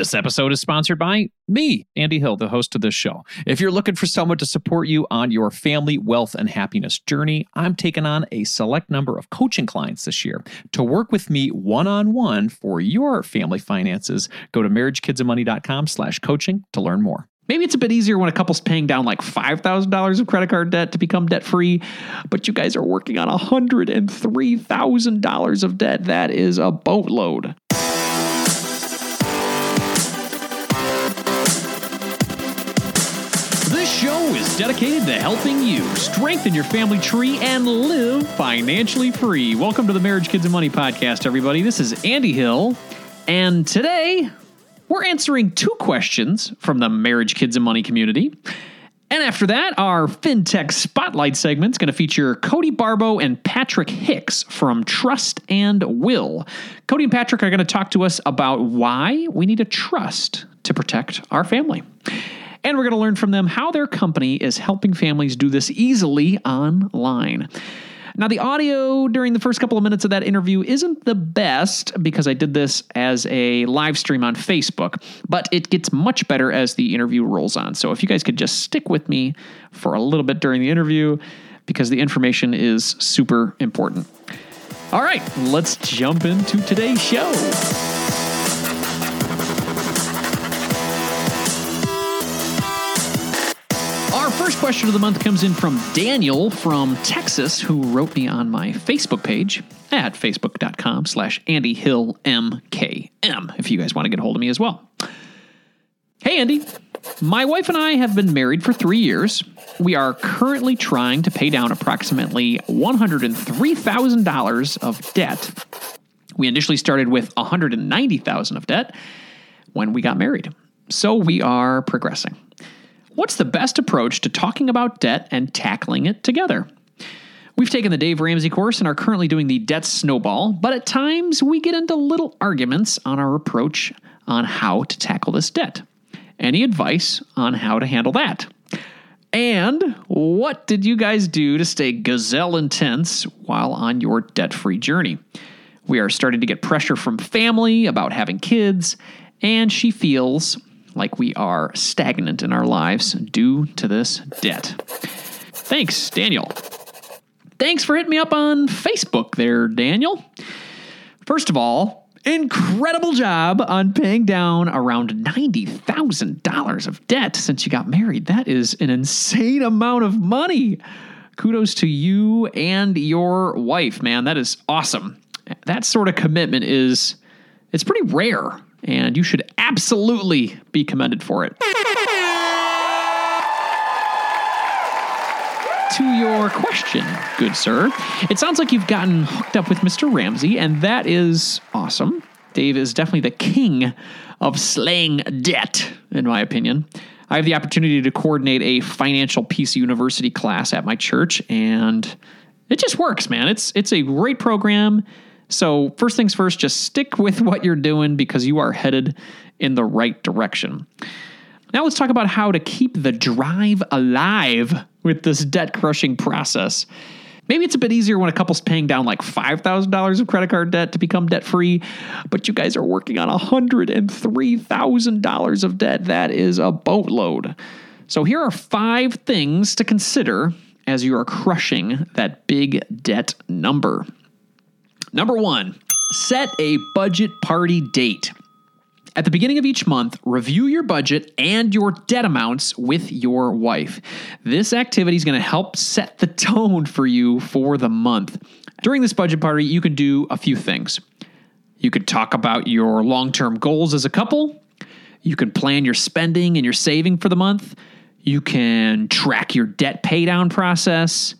This episode is sponsored by me, Andy Hill, the host of this show. If you're looking for someone to support you on your family, wealth, and happiness journey, I'm taking on a select number of coaching clients this year. To work with me one-on-one for your family finances, go to marriagekidsandmoney.com slash coaching to learn more. Maybe it's a bit easier when a couple's paying down like $5,000 of credit card debt to become debt free, but you guys are working on $103,000 of debt. That is a boatload. Dedicated to helping you strengthen your family tree and live financially free. Welcome to the Marriage, Kids, and Money podcast, everybody. This is Andy Hill, and today we're answering two questions from the Marriage, Kids, and Money community. And after that, our FinTech Spotlight segment is going to feature Cody Barbo and Patrick Hicks from Trust and Will. Cody and Patrick are going to talk to us about why we need a trust to protect our family. And we're going to learn from them how their company is helping families do this easily online. Now, the audio during the first couple of minutes of that interview isn't the best because I did this as a live stream on Facebook, but it gets much better as the interview rolls on. So, if you guys could just stick with me for a little bit during the interview because the information is super important. All right, let's jump into today's show. Question of the month comes in from Daniel from Texas, who wrote me on my Facebook page at facebook.com slash Andy Hill MKM, if you guys want to get a hold of me as well. Hey, Andy. My wife and I have been married for three years. We are currently trying to pay down approximately $103,000 of debt. We initially started with 190,000 of debt when we got married. So we are progressing. What's the best approach to talking about debt and tackling it together? We've taken the Dave Ramsey course and are currently doing the debt snowball, but at times we get into little arguments on our approach on how to tackle this debt. Any advice on how to handle that? And what did you guys do to stay gazelle intense while on your debt free journey? We are starting to get pressure from family about having kids, and she feels like we are stagnant in our lives due to this debt. Thanks, Daniel. Thanks for hitting me up on Facebook there, Daniel. First of all, incredible job on paying down around $90,000 of debt since you got married. That is an insane amount of money. Kudos to you and your wife, man. That is awesome. That sort of commitment is it's pretty rare and you should absolutely be commended for it. to your question, good sir. It sounds like you've gotten hooked up with Mr. Ramsey, and that is awesome. Dave is definitely the king of slaying debt, in my opinion. I have the opportunity to coordinate a financial peace university class at my church, and it just works, man. It's it's a great program. So, first things first, just stick with what you're doing because you are headed in the right direction. Now, let's talk about how to keep the drive alive with this debt crushing process. Maybe it's a bit easier when a couple's paying down like $5,000 of credit card debt to become debt free, but you guys are working on $103,000 of debt. That is a boatload. So, here are five things to consider as you are crushing that big debt number. Number one, set a budget party date. At the beginning of each month, review your budget and your debt amounts with your wife. This activity is going to help set the tone for you for the month. During this budget party, you can do a few things. You could talk about your long term goals as a couple. You can plan your spending and your saving for the month. You can track your debt paydown process.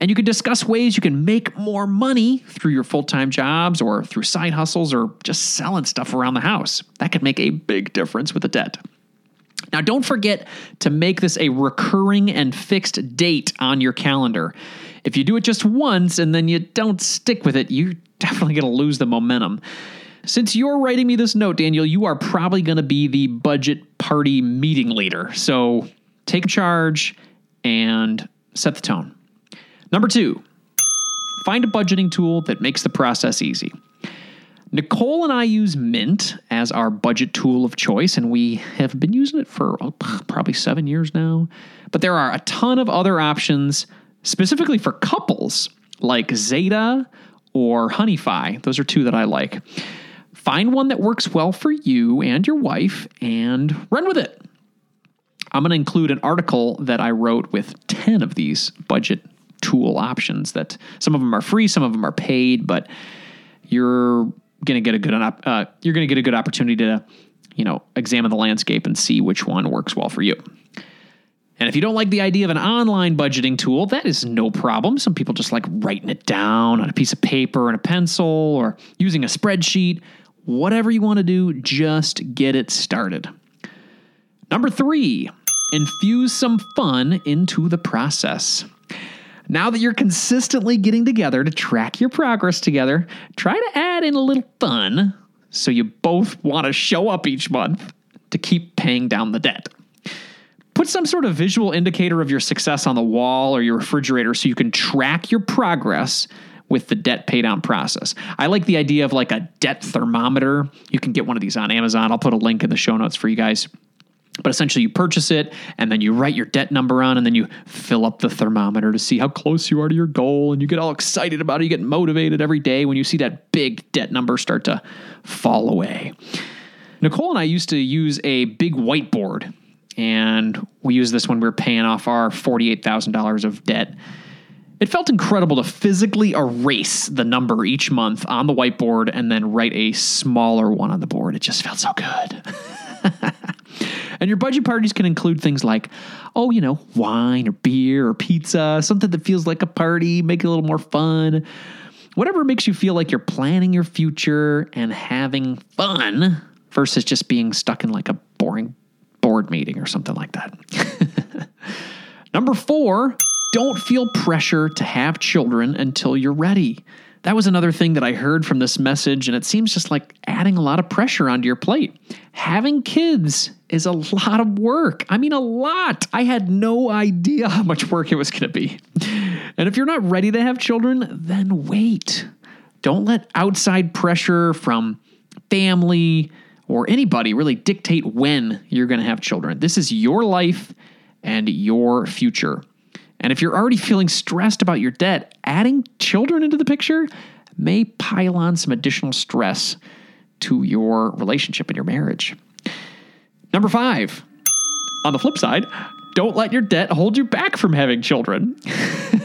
And you can discuss ways you can make more money through your full time jobs or through side hustles or just selling stuff around the house. That could make a big difference with the debt. Now, don't forget to make this a recurring and fixed date on your calendar. If you do it just once and then you don't stick with it, you're definitely going to lose the momentum. Since you're writing me this note, Daniel, you are probably going to be the budget party meeting leader. So take charge and set the tone. Number two, find a budgeting tool that makes the process easy. Nicole and I use Mint as our budget tool of choice, and we have been using it for oh, probably seven years now. But there are a ton of other options specifically for couples like Zeta or Honeyfi. Those are two that I like. Find one that works well for you and your wife and run with it. I'm going to include an article that I wrote with 10 of these budget tool options that some of them are free, some of them are paid, but you're going to get a good uh, you're going to get a good opportunity to, you know, examine the landscape and see which one works well for you. And if you don't like the idea of an online budgeting tool, that is no problem. Some people just like writing it down on a piece of paper and a pencil or using a spreadsheet. Whatever you want to do, just get it started. Number three, infuse some fun into the process. Now that you're consistently getting together to track your progress together, try to add in a little fun so you both want to show up each month to keep paying down the debt. Put some sort of visual indicator of your success on the wall or your refrigerator so you can track your progress with the debt paydown process. I like the idea of like a debt thermometer. You can get one of these on Amazon. I'll put a link in the show notes for you guys. But essentially, you purchase it and then you write your debt number on, and then you fill up the thermometer to see how close you are to your goal. And you get all excited about it. You get motivated every day when you see that big debt number start to fall away. Nicole and I used to use a big whiteboard and we used this when we were paying off our $48,000 of debt. It felt incredible to physically erase the number each month on the whiteboard and then write a smaller one on the board. It just felt so good. and your budget parties can include things like, oh, you know, wine or beer or pizza, something that feels like a party, make it a little more fun. Whatever makes you feel like you're planning your future and having fun versus just being stuck in like a boring board meeting or something like that. Number four, don't feel pressure to have children until you're ready. That was another thing that I heard from this message, and it seems just like adding a lot of pressure onto your plate. Having kids is a lot of work. I mean, a lot. I had no idea how much work it was going to be. And if you're not ready to have children, then wait. Don't let outside pressure from family, or anybody really dictate when you're going to have children. This is your life and your future. And if you're already feeling stressed about your debt, adding children into the picture may pile on some additional stress to your relationship and your marriage. Number five, on the flip side, don't let your debt hold you back from having children.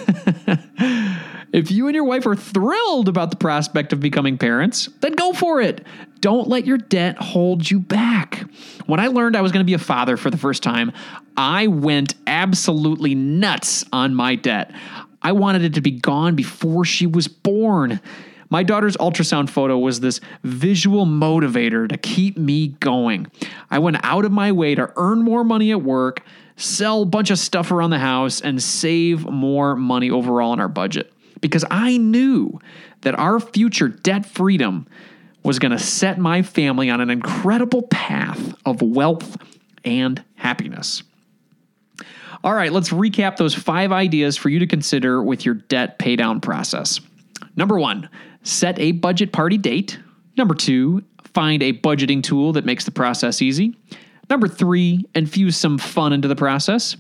If you and your wife are thrilled about the prospect of becoming parents, then go for it. Don't let your debt hold you back. When I learned I was going to be a father for the first time, I went absolutely nuts on my debt. I wanted it to be gone before she was born. My daughter's ultrasound photo was this visual motivator to keep me going. I went out of my way to earn more money at work, sell a bunch of stuff around the house, and save more money overall in our budget because I knew that our future debt freedom was going to set my family on an incredible path of wealth and happiness. All right, let's recap those five ideas for you to consider with your debt paydown process. Number one, set a budget party date. Number two, find a budgeting tool that makes the process easy. Number three, infuse some fun into the process.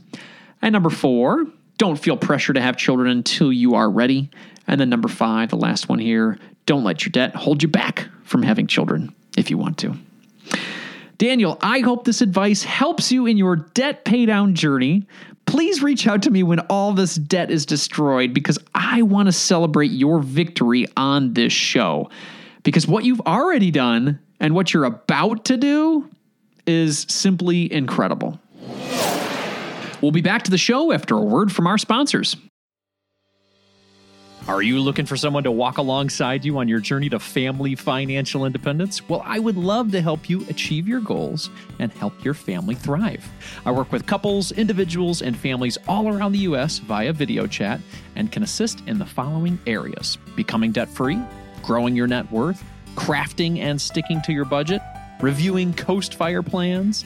And number four, don't feel pressure to have children until you are ready. And then number five, the last one here, don't let your debt hold you back from having children if you want to. Daniel, I hope this advice helps you in your debt paydown journey. Please reach out to me when all this debt is destroyed because I want to celebrate your victory on this show. Because what you've already done and what you're about to do is simply incredible. We'll be back to the show after a word from our sponsors. Are you looking for someone to walk alongside you on your journey to family financial independence? Well, I would love to help you achieve your goals and help your family thrive. I work with couples, individuals, and families all around the U.S. via video chat and can assist in the following areas becoming debt free, growing your net worth, crafting and sticking to your budget, reviewing coast fire plans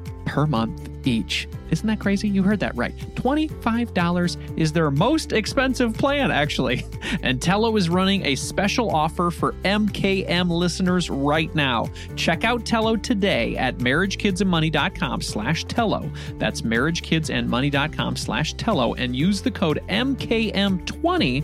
per month each. Isn't that crazy? You heard that right. $25 is their most expensive plan, actually. And Tello is running a special offer for MKM listeners right now. Check out Tello today at marriagekidsandmoney.com slash Tello. That's marriagekidsandmoney.com slash Tello and use the code MKM20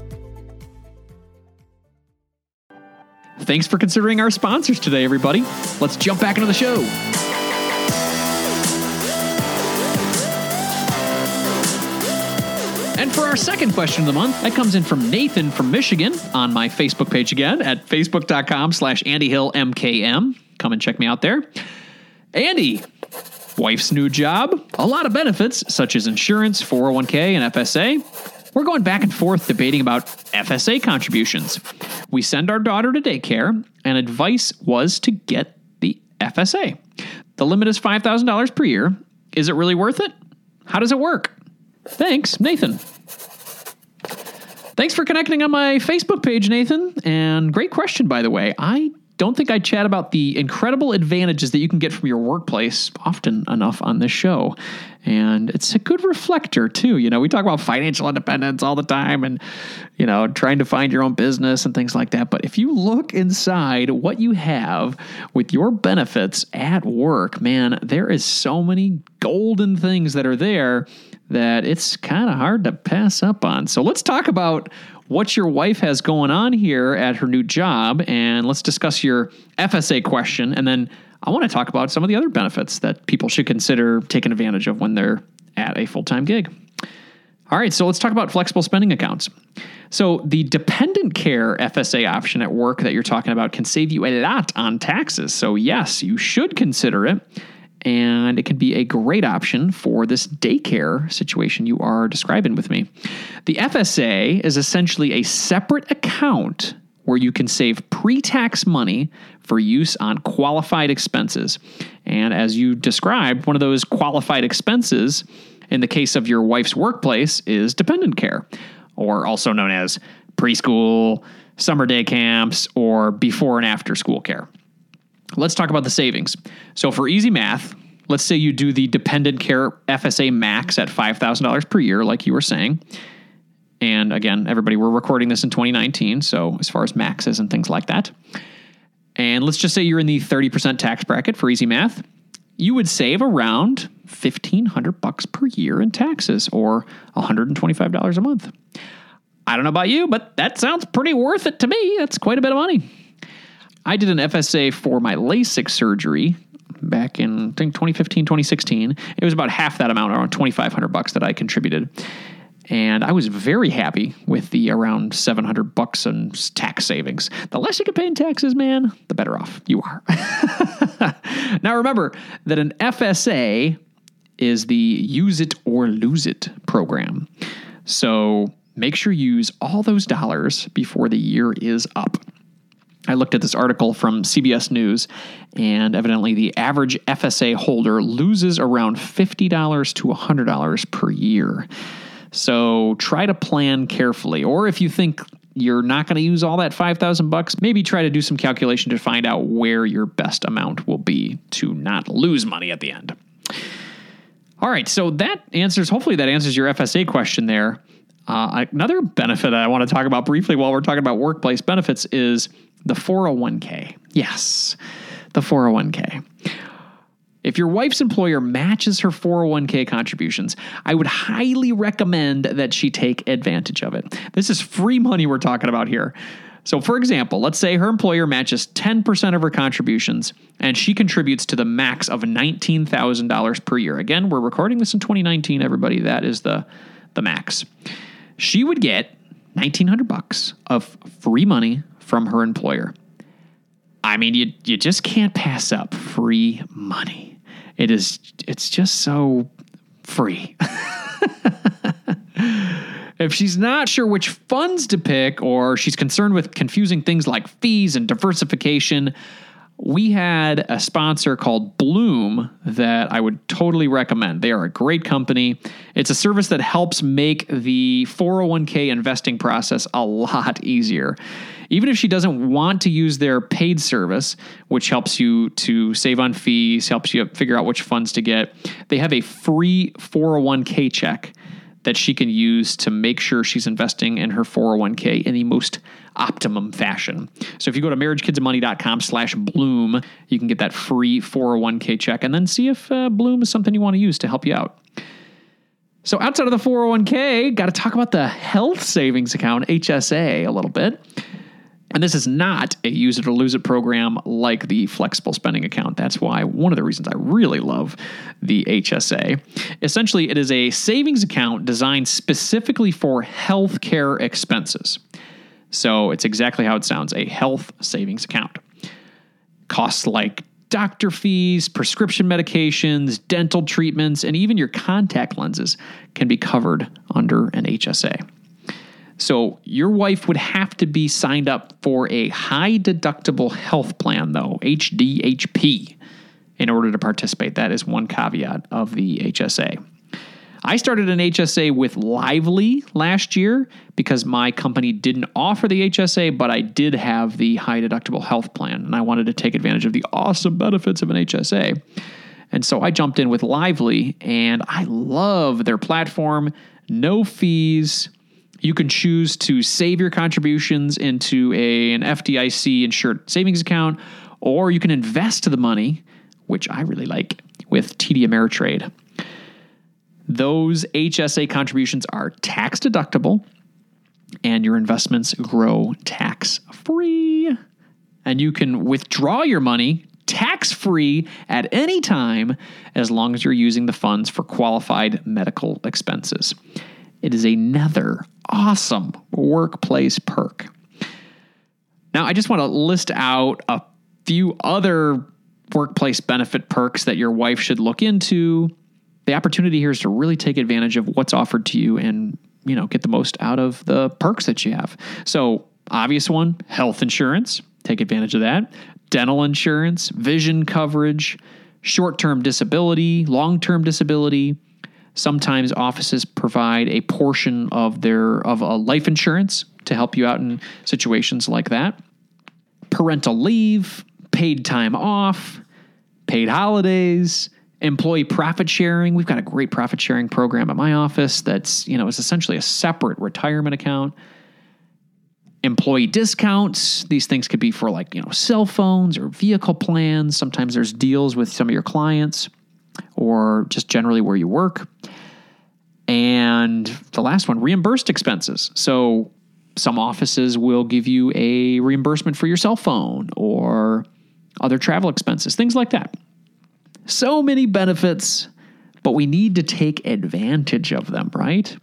Thanks for considering our sponsors today, everybody. Let's jump back into the show. And for our second question of the month, that comes in from Nathan from Michigan on my Facebook page again at facebook.com slash andyhillmkm. Come and check me out there. Andy, wife's new job, a lot of benefits such as insurance, 401k, and FSA. We're going back and forth debating about FSA contributions. We send our daughter to daycare, and advice was to get the FSA. The limit is $5,000 per year. Is it really worth it? How does it work? Thanks, Nathan. Thanks for connecting on my Facebook page, Nathan. And great question, by the way. I don't think I chat about the incredible advantages that you can get from your workplace often enough on this show. And it's a good reflector, too. You know, we talk about financial independence all the time and, you know, trying to find your own business and things like that. But if you look inside what you have with your benefits at work, man, there is so many golden things that are there that it's kind of hard to pass up on. So let's talk about what your wife has going on here at her new job, and let's discuss your FSA question. And then I want to talk about some of the other benefits that people should consider taking advantage of when they're at a full time gig. All right, so let's talk about flexible spending accounts. So, the dependent care FSA option at work that you're talking about can save you a lot on taxes. So, yes, you should consider it and it can be a great option for this daycare situation you are describing with me. The FSA is essentially a separate account where you can save pre tax money for use on qualified expenses. And as you described, one of those qualified expenses in the case of your wife's workplace is dependent care, or also known as preschool, summer day camps, or before and after school care. Let's talk about the savings. So, for easy math, let's say you do the dependent care FSA max at $5,000 per year, like you were saying. And again, everybody, we're recording this in 2019. So, as far as maxes and things like that. And let's just say you're in the 30% tax bracket for easy math. You would save around 1500 bucks per year in taxes or $125 a month. I don't know about you, but that sounds pretty worth it to me. That's quite a bit of money. I did an FSA for my LASIK surgery back in I think 2015, 2016. It was about half that amount, around 2,500 bucks that I contributed. And I was very happy with the around 700 bucks in tax savings. The less you can pay in taxes, man, the better off you are. now remember that an FSA is the use it or lose it program. So make sure you use all those dollars before the year is up. I looked at this article from CBS News, and evidently the average FSA holder loses around $50 to $100 per year. So try to plan carefully. Or if you think you're not going to use all that 5000 bucks, maybe try to do some calculation to find out where your best amount will be to not lose money at the end. All right, so that answers, hopefully, that answers your FSA question there. Uh, another benefit I want to talk about briefly while we're talking about workplace benefits is the 401k. Yes, the 401k. If your wife's employer matches her 401k contributions, I would highly recommend that she take advantage of it. This is free money we're talking about here. So, for example, let's say her employer matches 10% of her contributions and she contributes to the max of $19,000 per year. Again, we're recording this in 2019, everybody. That is the, the max. She would get 1900 bucks of free money from her employer. I mean, you, you just can't pass up free money. It is, it's just so free. If she's not sure which funds to pick or she's concerned with confusing things like fees and diversification, we had a sponsor called Blooom that I would totally recommend. They are a great company. It's a service that helps make the 401k investing process a lot easier. Even if she doesn't want to use their paid service, which helps you to save on fees, helps you figure out which funds to get, they have a free 401k check that she can use to make sure she's investing in her 401k in the most optimum fashion. So if you go to marriagekidsandmoney.com slash bloom, you can get that free 401k check and then see if uh, Blooom is something you want to use to help you out. So outside of the 401k, got to talk about the health savings account, HSA, a little bit. And this is not a use it or lose it program like the flexible spending account. That's why one of the reasons I really love the HSA. Essentially, it is a savings account designed specifically for healthcare expenses. So it's exactly how it sounds a health savings account. Costs like doctor fees, prescription medications, dental treatments, and even your contact lenses can be covered under an HSA. So your wife would have to be signed up for a high deductible health plan, though, HDHP, in order to participate. That is one caveat of the HSA. I started an HSA with Lively last year because my company didn't offer the HSA, but I did have the high deductible health plan, and I wanted to take advantage of the awesome benefits of an HSA. And so I jumped in with Lively, and I love their platform. No fees, you can choose to save your contributions into a, an FDIC insured savings account, or you can invest the money, which I really like, with TD Ameritrade. Those HSA contributions are tax deductible, and your investments grow tax free. And you can withdraw your money tax free at any time as long as you're using the funds for qualified medical expenses. It is another awesome workplace perk. Now, I just want to list out a few other workplace benefit perks that your wife should look into. The opportunity here is to really take advantage of what's offered to you and, you know, get the most out of the perks that you have. So, obvious one, health insurance, take advantage of that. Dental insurance, vision coverage, short-term disability, long-term disability, Sometimes offices provide a portion of their of a life insurance to help you out in situations like that. Parental leave, paid time off, paid holidays, employee profit sharing. We've got a great profit sharing program at my office that's, you know, is essentially a separate retirement account. Employee discounts. These things could be for like, you know, cell phones or vehicle plans. Sometimes there's deals with some of your clients or just generally where you work. And the last one, reimbursed expenses. So some offices will give you a reimbursement for your cell phone or other travel expenses, things like that. So many benefits, but we need to take advantage of them, right?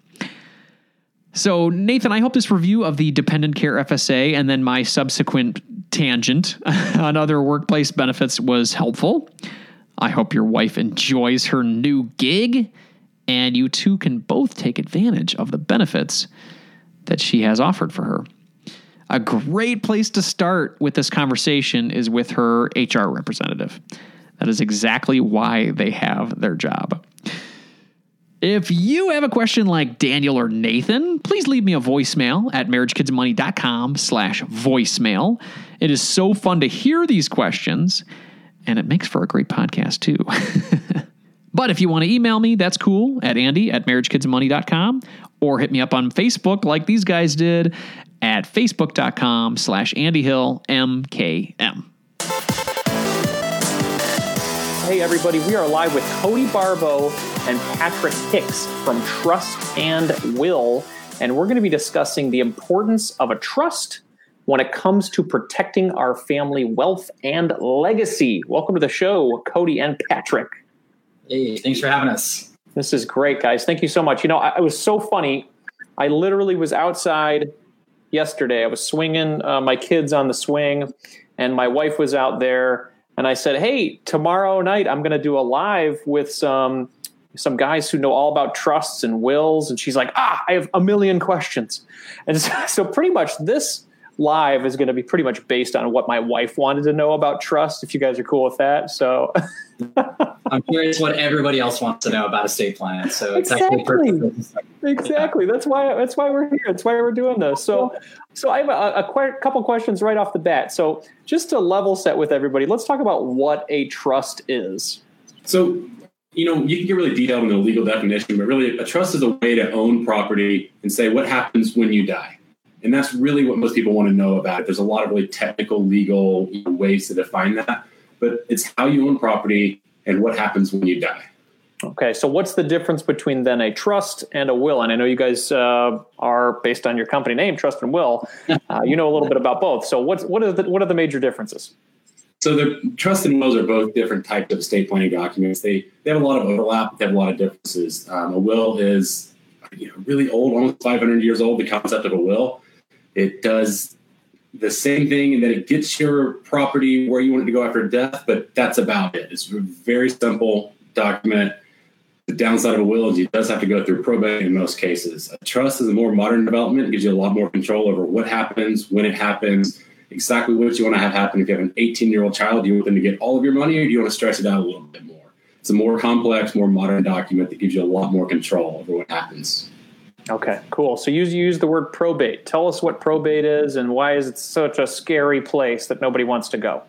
So, Nathan, I hope this review of the dependent care FSA and then my subsequent tangent on other workplace benefits was helpful. I hope your wife enjoys her new gig and you two can both take advantage of the benefits that she has offered for her. A great place to start with this conversation is with her HR representative. That is exactly why they have their job. If you have a question like Daniel or Nathan, please leave me a voicemail at marriagekidsmoney.com slash voicemail. It is so fun to hear these questions, and it makes for a great podcast too. but if you want to email me, that's cool at andy at marriagekidsmoney.com or hit me up on Facebook like these guys did at facebook.com slash andyhillmkm. Hey everybody, we are live with Cody Barbo and Patrick Hicks from Trust and Will, and we're going to be discussing the importance of a trust when it comes to protecting our family wealth and legacy. Welcome to the show, Cody and Patrick. Hey, thanks for having us. This is great, guys. Thank you so much. You know, I, it was so funny. I literally was outside yesterday. I was swinging uh, my kids on the swing, and my wife was out there and I said, "Hey, tomorrow night I'm going to do a live with some some guys who know all about trusts and wills." And she's like, "Ah, I have a million questions." And so, so pretty much this live is going to be pretty much based on what my wife wanted to know about trust. If you guys are cool with that, so I'm curious what everybody else wants to know about estate planning. So exactly, exactly. That's why that's why we're here. That's why we're doing this. So, so I have a, a qu- couple questions right off the bat. So, just to level set with everybody, let's talk about what a trust is. So, you know, you can get really detailed in the legal definition, but really, a trust is a way to own property and say what happens when you die. And that's really what most people want to know about it. There's a lot of really technical legal ways to define that, but it's how you own property and what happens when you die. Okay, so what's the difference between then a trust and a will? And I know you guys uh, are based on your company name, Trust and Will. Uh, you know a little bit about both. So what's what are the what are the major differences? So the trust and wills are both different types of estate planning documents. They they have a lot of overlap. They have a lot of differences. Um, a will is you know, really old, almost 500 years old. The concept of a will it does the same thing and that it gets your property where you want it to go after death, but that's about it. It's a very simple document. The downside of a will is it does have to go through probate in most cases. A trust is a more modern development. It gives you a lot more control over what happens, when it happens, exactly what you want to have happen. If you have an 18 year old child, do you want them to get all of your money or do you want to stretch it out a little bit more? It's a more complex, more modern document that gives you a lot more control over what happens. Okay, cool. So you use the word probate. Tell us what probate is and why is it such a scary place that nobody wants to go?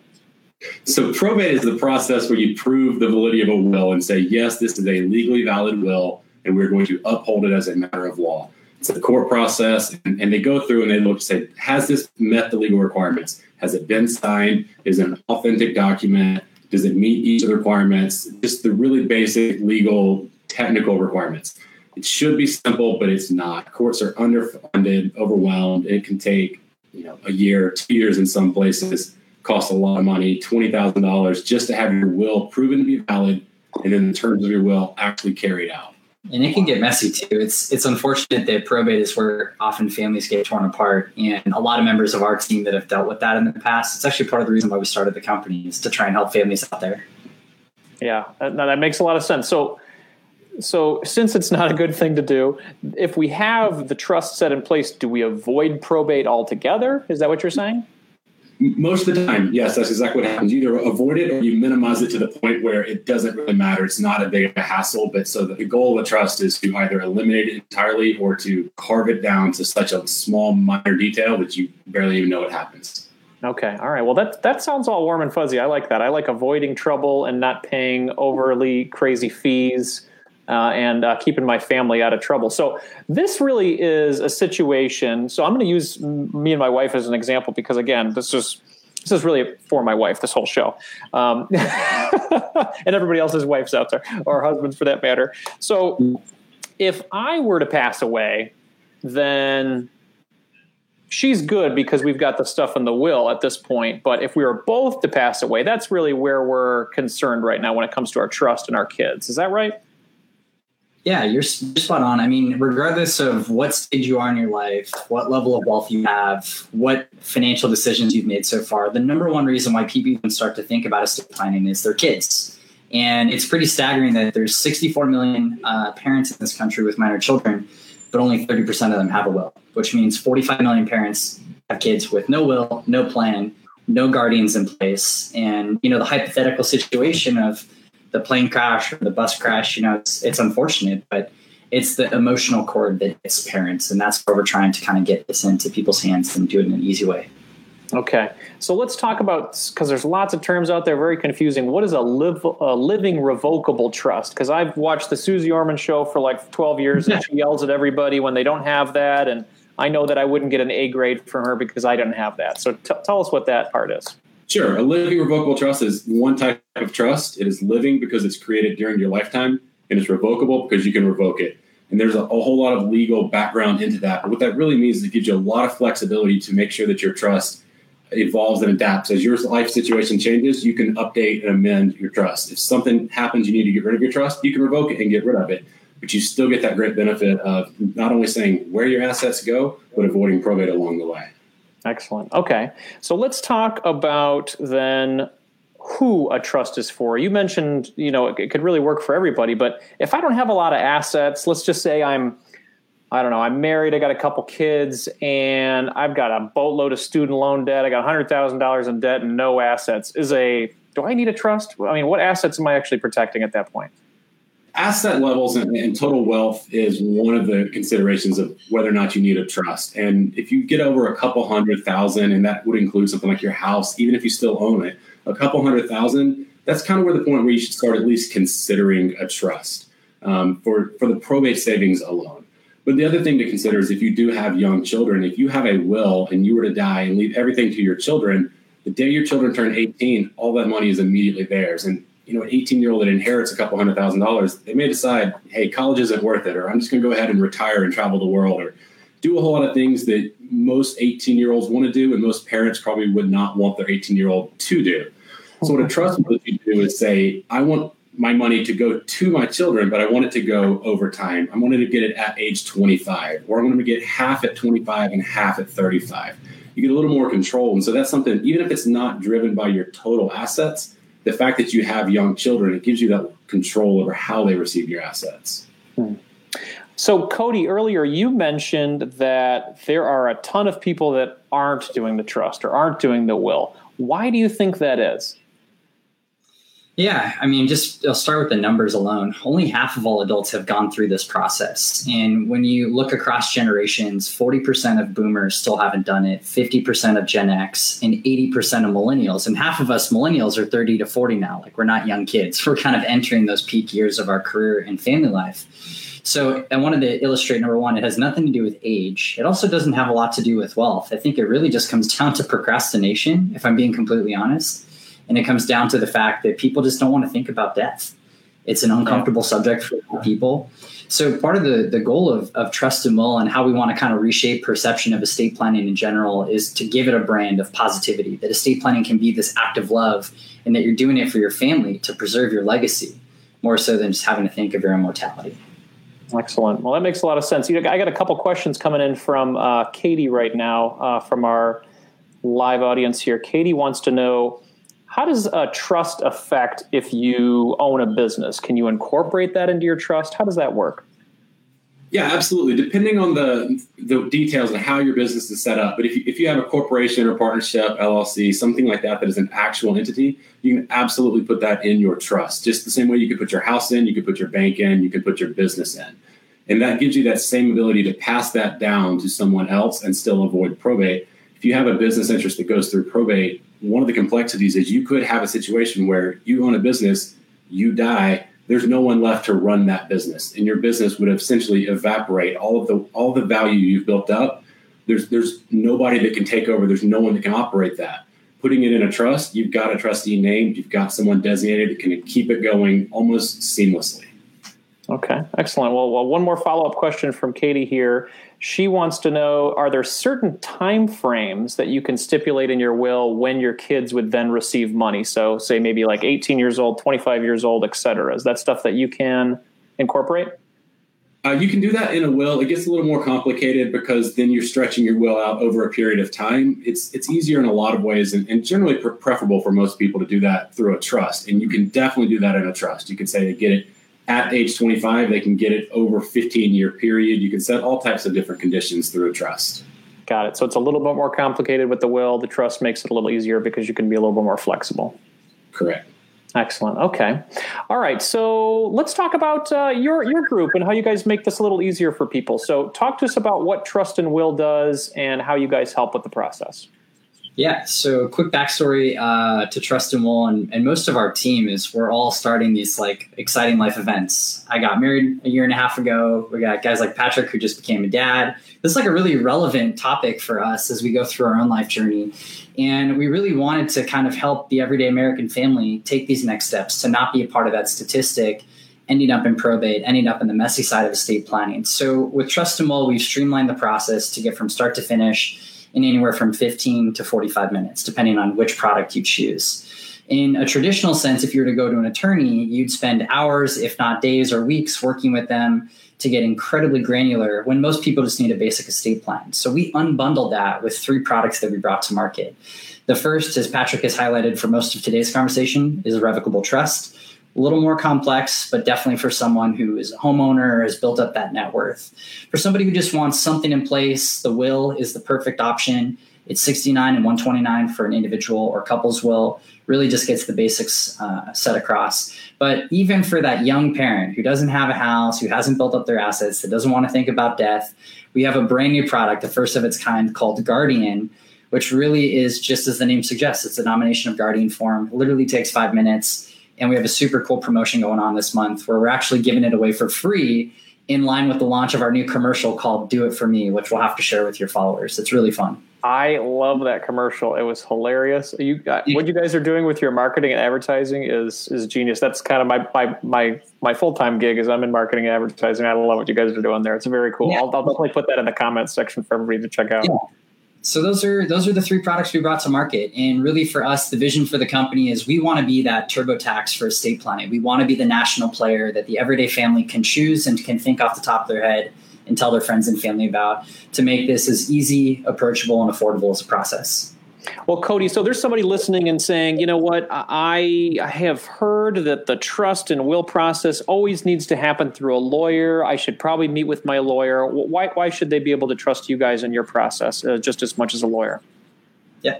So probate is the process where you prove the validity of a will and say, yes, this is a legally valid will, and we're going to uphold it as a matter of law. It's a court process, and, and they go through and they look to say, has this met the legal requirements? Has it been signed? Is it an authentic document? Does it meet each of the requirements? Just the really basic legal technical requirements. It should be simple, but it's not. Courts are underfunded, overwhelmed. It can take you know a year, two years in some places. Cost a lot of money, twenty thousand dollars, just to have your will proven to be valid, and then the terms of your will actually carried out. And it can get messy too. It's it's unfortunate that probate is where often families get torn apart, and a lot of members of our team that have dealt with that in the past. It's actually part of the reason why we started the company is to try and help families out there. Yeah, that, that makes a lot of sense. So so since it's not a good thing to do, if we have the trust set in place, do we avoid probate altogether? Is that what you're saying? Most of the time, yes, that's exactly what happens. You either avoid it or you minimize it to the point where it doesn't really matter. It's not a big a hassle. But so the goal of a trust is to either eliminate it entirely or to carve it down to such a small, minor detail that you barely even know it happens. Okay. All right. Well, that that sounds all warm and fuzzy. I like that. I like avoiding trouble and not paying overly crazy fees uh, and uh, keeping my family out of trouble. So this really is a situation. So I'm going to use me and my wife as an example because again, this is this is really for my wife. This whole show, um, and everybody else's wives out there or husbands for that matter. So if I were to pass away, then she's good because we've got the stuff in the will at this point. But if we were both to pass away, that's really where we're concerned right now when it comes to our trust and our kids. Is that right? Yeah, you're spot on. I mean, regardless of what stage you are in your life, what level of wealth you have, what financial decisions you've made so far, the number one reason why people even start to think about estate planning is their kids. And it's pretty staggering that there's 64 million uh, parents in this country with minor children, but only 30% of them have a will, which means 45 million parents have kids with no will, no plan, no guardians in place. And, you know, the hypothetical situation of the plane crash or the bus crash, you know, it's, it's unfortunate, but it's the emotional cord that hits parents. And that's where we're trying to kind of get this into people's hands and do it in an easy way. Okay, so let's talk about because there's lots of terms out there, very confusing. What is a, live, a living revocable trust? Because I've watched the Suze Orman show for like 12 years, and she yells at everybody when they don't have that, and I know that I wouldn't get an A grade from her because I didn't have that. So t- tell us what that part is. Sure, a living revocable trust is one type of trust. It is living because it's created during your lifetime, and it's revocable because you can revoke it. And there's a, a, whole lot of legal background into that. But what that really means is it gives you a lot of flexibility to make sure that your trust evolves and adapts. As your life situation changes, you can update and amend your trust. If something happens, you need to get rid of your trust, you can revoke it and get rid of it. But you still get that great benefit of not only saying where your assets go, but avoiding probate along the way. Excellent. Okay. So let's talk about then who a trust is for. You mentioned, you know, it, could really work for everybody, but if I don't have a lot of assets, let's just say I'm I don't know, I'm married, I got a couple kids, and I've got a boatload of student loan debt. I got $100,000 in debt and no assets. Is a, do I need a trust? I mean, what assets am I actually protecting at that point? Asset levels and, and total wealth is one of the considerations of whether or not you need a trust. And if you get over a couple hundred thousand, and that would include something like your house, even if you still own it, a couple hundred thousand, that's kind of where the point where you should start at least considering a trust um, for, for the probate savings alone. But the other thing to consider is if you do have young children, if you have a will and you were to die and leave everything to your children, the day your children turn 18, all that money is immediately theirs. And you know, an 18 year old that inherits a couple hundred thousand dollars, they may decide, hey, college isn't worth it, or I'm just going to go ahead and retire and travel the world, or do a whole lot of things that most 18 year olds want to do, and most parents probably would not want their 18 year old to do. So, what a trust will do is say, I want my money to go to my children, but I want it to go over time. I wanted to get it at age 25, or I'm want to get half at 25 and half at 35. You get a little more control. And so that's something, even if it's not driven by your total assets, the fact that you have young children, it gives you that control over how they receive your assets. Hmm. So, Cody, earlier you mentioned that there are a ton of people that aren't doing the trust or aren't doing the will. Why do you think that is? Yeah, I mean, just I'll start with the numbers alone. Only half of all adults have gone through this process. And when you look across generations, 40% of boomers still haven't done it, 50% of Gen X, and 80% of millennials. And half of us millennials are 30 to 40 now. Like we're not young kids. We're kind of entering those peak years of our career and family life. So I wanted to illustrate number one, it has nothing to do with age. It also doesn't have a lot to do with wealth. I think it really just comes down to procrastination, if I'm being completely honest and it comes down to the fact that people just don't want to think about death. It's an uncomfortable subject for people. So part of the, the goal of, of Trust and Will and how we want to kind of reshape perception of estate planning in general is to give it a brand of positivity, that estate planning can be this act of love and that you're doing it for your family to preserve your legacy more so than just having to think of your immortality. Excellent. Well, that makes a lot of sense. I got a couple questions coming in from uh, Katie right now uh, from our live audience here. Katie wants to know how does a trust affect if you own a business? Can you incorporate that into your trust? How does that work? Yeah, absolutely. Depending on the the details and how your business is set up, but if you, if you have a corporation or partnership, LLC, something like that that is an actual entity, you can absolutely put that in your trust. Just the same way you could put your house in, you could put your bank in, you could put your business in, and that gives you that same ability to pass that down to someone else and still avoid probate. If you have a business interest that goes through probate, one of the complexities is you could have a situation where you own a business, you die, there's no one left to run that business, and your business would essentially evaporate all of the all the value you've built up. There's there's nobody that can take over. There's no one that can operate that. Putting it in a trust, you've got a trustee named, you've got someone designated that can keep it going almost seamlessly. Okay, excellent. Well, well one more follow up question from Katie here. She wants to know: Are there certain time frames that you can stipulate in your will when your kids would then receive money? So, say maybe like 18 years old, 25 years old, et cetera. Is that stuff that you can incorporate? Uh, you can do that in a will. It gets a little more complicated because then you're stretching your will out over a period of time. It's it's easier in a lot of ways, and, and generally pre- preferable for most people to do that through a trust. And you can definitely do that in a trust. You can say they get it at age 25, they can get it over 15 year period. You can set all types of different conditions through a trust. Got it. So it's a little bit more complicated with the will. The trust makes it a little easier because you can be a little bit more flexible. Correct. Excellent. Okay. All right. So let's talk about uh, your your group and how you guys make this a little easier for people. So talk to us about what Trust and Will does and how you guys help with the process. Yeah, so quick backstory uh, to Trust and Will, and, and most of our team is we're all starting these like exciting life events. I got married a year and a half ago. We got guys like Patrick who just became a dad. This is like a really relevant topic for us as we go through our own life journey. And we really wanted to kind of help the everyday American family take these next steps to not be a part of that statistic ending up in probate, ending up in the messy side of estate planning. So with Trust and Will, we've streamlined the process to get from start to finish in anywhere from 15 to 45 minutes, depending on which product you choose. In a traditional sense, if you were to go to an attorney, you'd spend hours, if not days or weeks, working with them to get incredibly granular when most people just need a basic estate plan. So we unbundled that with three products that we brought to market. The first, as Patrick has highlighted for most of today's conversation, is a revocable trust a little more complex, but definitely for someone who is a homeowner has built up that net worth. For somebody who just wants something in place, the will is the perfect option. It's 69 and 129 for an individual or couple's will. Really just gets the basics uh, set across. But even for that young parent who doesn't have a house, who hasn't built up their assets, that doesn't want to think about death, we have a brand new product, the first of its kind called Guardian, which really is just as the name suggests, it's a nomination of guardian form. Literally takes five minutes and we have a super cool promotion going on this month where we're actually giving it away for free in line with the launch of our new commercial called Do It For Me, which we'll have to share with your followers. It's really fun. I love that commercial. It was hilarious. You uh, got, what you guys are doing with your marketing and advertising is is genius. That's kind of my my my, my full time gig is I'm in marketing and advertising. I love what you guys are doing there. It's very cool. Yeah. I'll, I'll, definitely put that in the comments section for everybody to check out. Yeah so those are those are the three products we brought to market. And really for us the vision for the company is we want to be that turbotax for estate planning. We want to be the national player that the everyday family can choose and can think off the top of their head and tell their friends and family about to make this as easy approachable and affordable as a process well, Cody, so there's somebody listening and saying, you know what, I have heard that the trust and will process always needs to happen through a lawyer. I should probably meet with my lawyer. Why, why should they be able to trust you guys in your process uh, just as much as a lawyer? Yeah.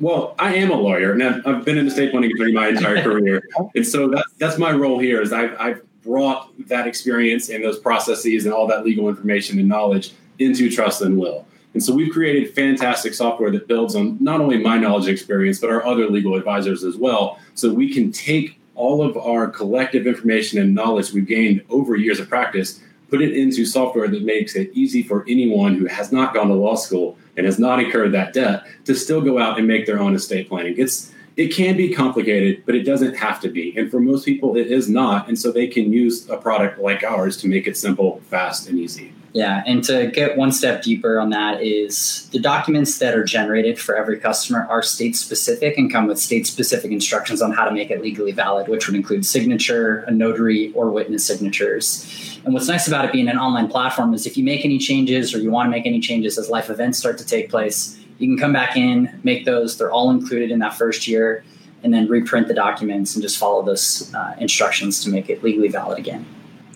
Well, I am a lawyer, and I've, I've been in estate planning attorney my entire career, and so that's that's my role here. Is I've, I've brought that experience and those processes and all that legal information and knowledge into trust and will. And so we've created fantastic software that builds on not only my knowledge experience, but our other legal advisors as well. So we can take all of our collective information and knowledge we've gained over years of practice, put it into software that makes it easy for anyone who has not gone to law school and has not incurred that debt to still go out and make their own estate planning. It's it can be complicated, but it doesn't have to be. And for most people, it is not. And so they can use a product like ours to make it simple, fast, and easy. Yeah, and to get one step deeper on that is the documents that are generated for every customer are state specific and come with state specific instructions on how to make it legally valid, which would include signature, a notary, or witness signatures. And what's nice about it being an online platform is if you make any changes or you want to make any changes as life events start to take place, you can come back in, make those. They're all included in that first year, and then reprint the documents and just follow those uh, instructions to make it legally valid again.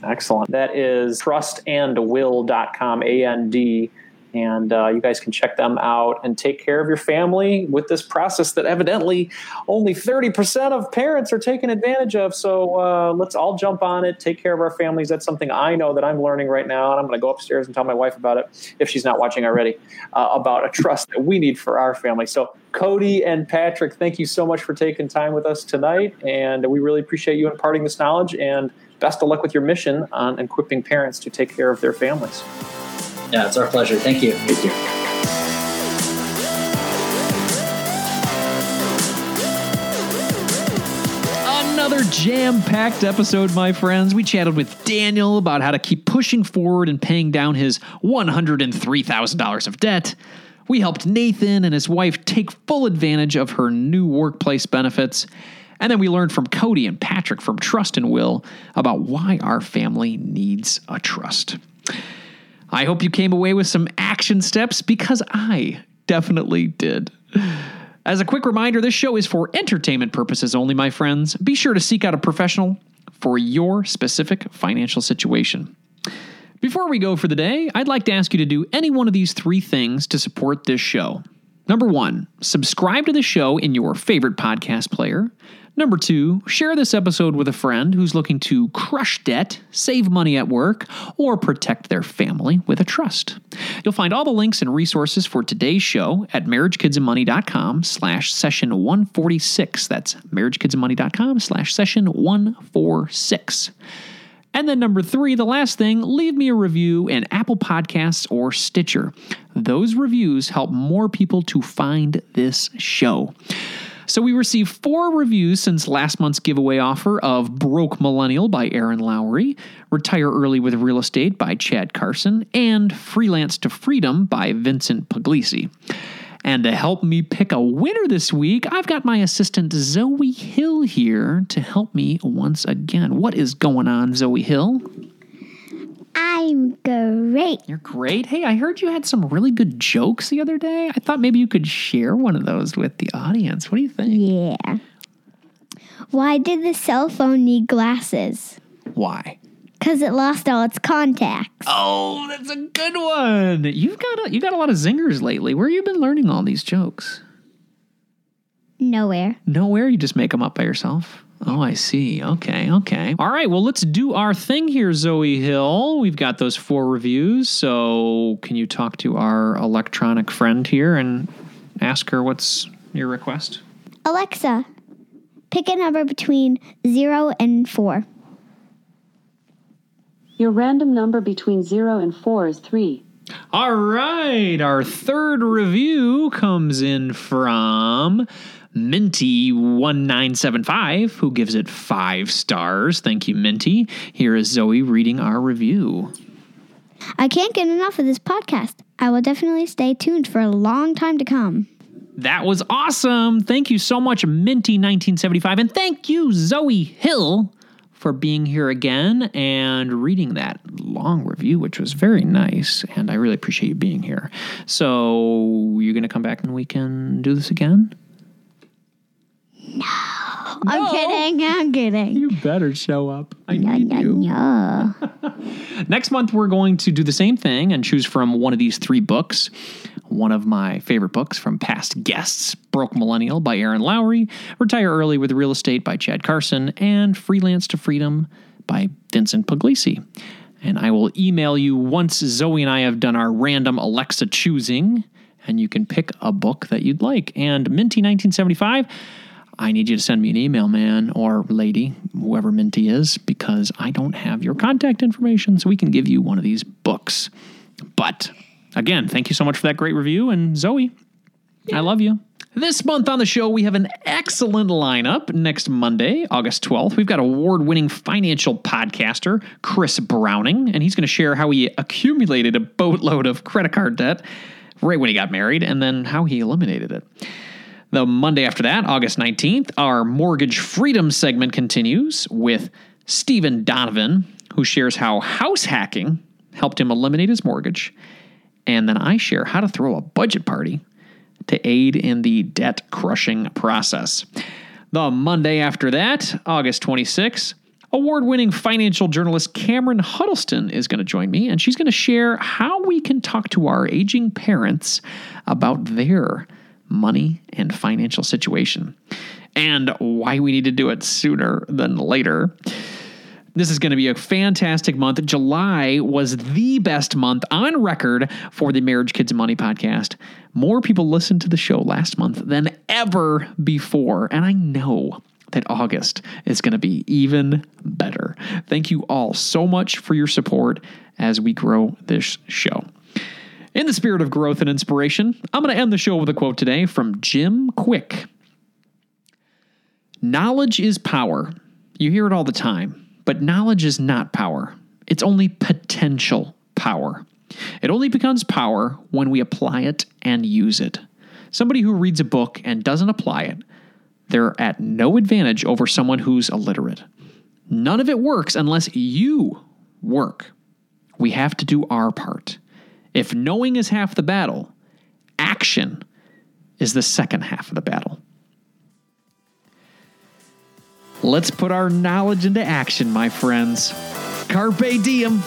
Excellent. That is trustandwill.com, A N D. And uh, you guys can check them out and take care of your family with this process that evidently only 30% of parents are taking advantage of. So uh, let's all jump on it, take care of our families. That's something I know that I'm learning right now. And I'm going to go upstairs and tell my wife about it if she's not watching already uh, about a trust that we need for our family. So, Cody and Patrick, thank you so much for taking time with us tonight. And we really appreciate you imparting this knowledge. And best of luck with your mission on equipping parents to take care of their families. Yeah, it's our pleasure. Thank you. Thank you. Another jam packed episode, my friends. We chatted with Daniel about how to keep pushing forward and paying down his $103,000 of debt. We helped Nathan and his wife take full advantage of her new workplace benefits. And then we learned from Cody and Patrick from Trust and Will about why our family needs a trust. I hope you came away with some action steps because I definitely did. As a quick reminder, this show is for entertainment purposes only, my friends. Be sure to seek out a professional for your specific financial situation. Before we go for the day, I'd like to ask you to do any one of these three things to support this show. Number one, subscribe to the show in your favorite podcast player. Number two, share this episode with a friend who's looking to crush debt, save money at work, or protect their family with a trust. You'll find all the links and resources for today's show at marriagekidsandmoney.com slash session 146. That's marriagekidsandmoney.com slash session 146. And then number three, the last thing, leave me a review in Apple Podcasts or Stitcher. Those reviews help more people to find this show. So we received four reviews since last month's giveaway offer of Broke Millennial by Erin Lowry, Retire Early with Real Estate by Chad Carson, and Freelance to Freedom by Vincent Puglisi. And to help me pick a winner this week, I've got my assistant Zoe Hill here to help me once again. What is going on, Zoe Hill? I'm great. You're great. Hey, I heard you had some really good jokes the other day. I thought maybe you could share one of those with the audience. What do you think? Yeah. Why did the cell phone need glasses? Why? Because it lost all its contacts. Oh, that's a good one. You've got a, you got a lot of zingers lately. Where you been learning all these jokes? Nowhere. Nowhere. You just make them up by yourself. Oh, I see. Okay, okay. All right, well, let's do our thing here, Zoe Hill. We've got those four reviews. So, can you talk to our electronic friend here and ask her what's your request? Alexa, pick a number between 0 and 4. Your random number between 0 and 4 is 3. All right, our third review comes in from Minty1975, who gives it five stars. Thank you, Minty. Here is Zoe reading our review. I can't get enough of this podcast. I will definitely stay tuned for a long time to come. That was awesome. Thank you so much, Minty1975. And thank you, Zoe Hill, for being here again and reading that long review, which was very nice. And I really appreciate you being here. So, you're going to come back and we can do this again? I'm kidding. I'm kidding. You better show up. I No, need no, you. no. Next month, we're going to do the same thing and choose from one of these three books. One of my favorite books from past guests Broke Millennial by Erin Lowry, Retire Early with Real Estate by Chad Carson, and Freelance to Freedom by Vincent Puglisi. And I will email you once Zoe and I have done our random Alexa choosing, and you can pick a book that you'd like. And Minty1975, I need you to send me an email, man, or lady, whoever Minty is, because I don't have your contact information, so we can give you one of these books. But again, thank you so much for that great review. And Zoe, I love you. This month on the show, we have an excellent lineup. Next Monday, August 12th, we've got award winning financial podcaster Chris Browning, and he's going to share how he accumulated a boatload of credit card debt right when he got married and then how he eliminated it. The Monday after that, August 19th, our mortgage freedom segment continues with Stephen Donovan, who shares how house hacking helped him eliminate his mortgage. And then I share how to throw a budget party to aid in the debt crushing process. The Monday after that, August 26th, award winning financial journalist Cameron Huddleston is going to join me, and she's going to share how we can talk to our aging parents about their money and financial situation and why we need to do it sooner than later. This is going to be a fantastic month. July was the best month on record for the Marriage, Kids, Money podcast. More people listened to the show last month than ever before. And I know that August is going to be even better. Thank you all so much for your support as we grow this show. In the spirit of growth and inspiration, I'm going to end the show with a quote today from Jim Kwik. Knowledge is power. You hear it all the time, but knowledge is not power. It's only potential power. It only becomes power when we apply it and use it. Somebody who reads a book and doesn't apply it, they're at no advantage over someone who's illiterate. None of it works unless you work. We have to do our part. If knowing is half the battle, action is the second half of the battle. Let's put our knowledge into action, my friends. Carpe diem.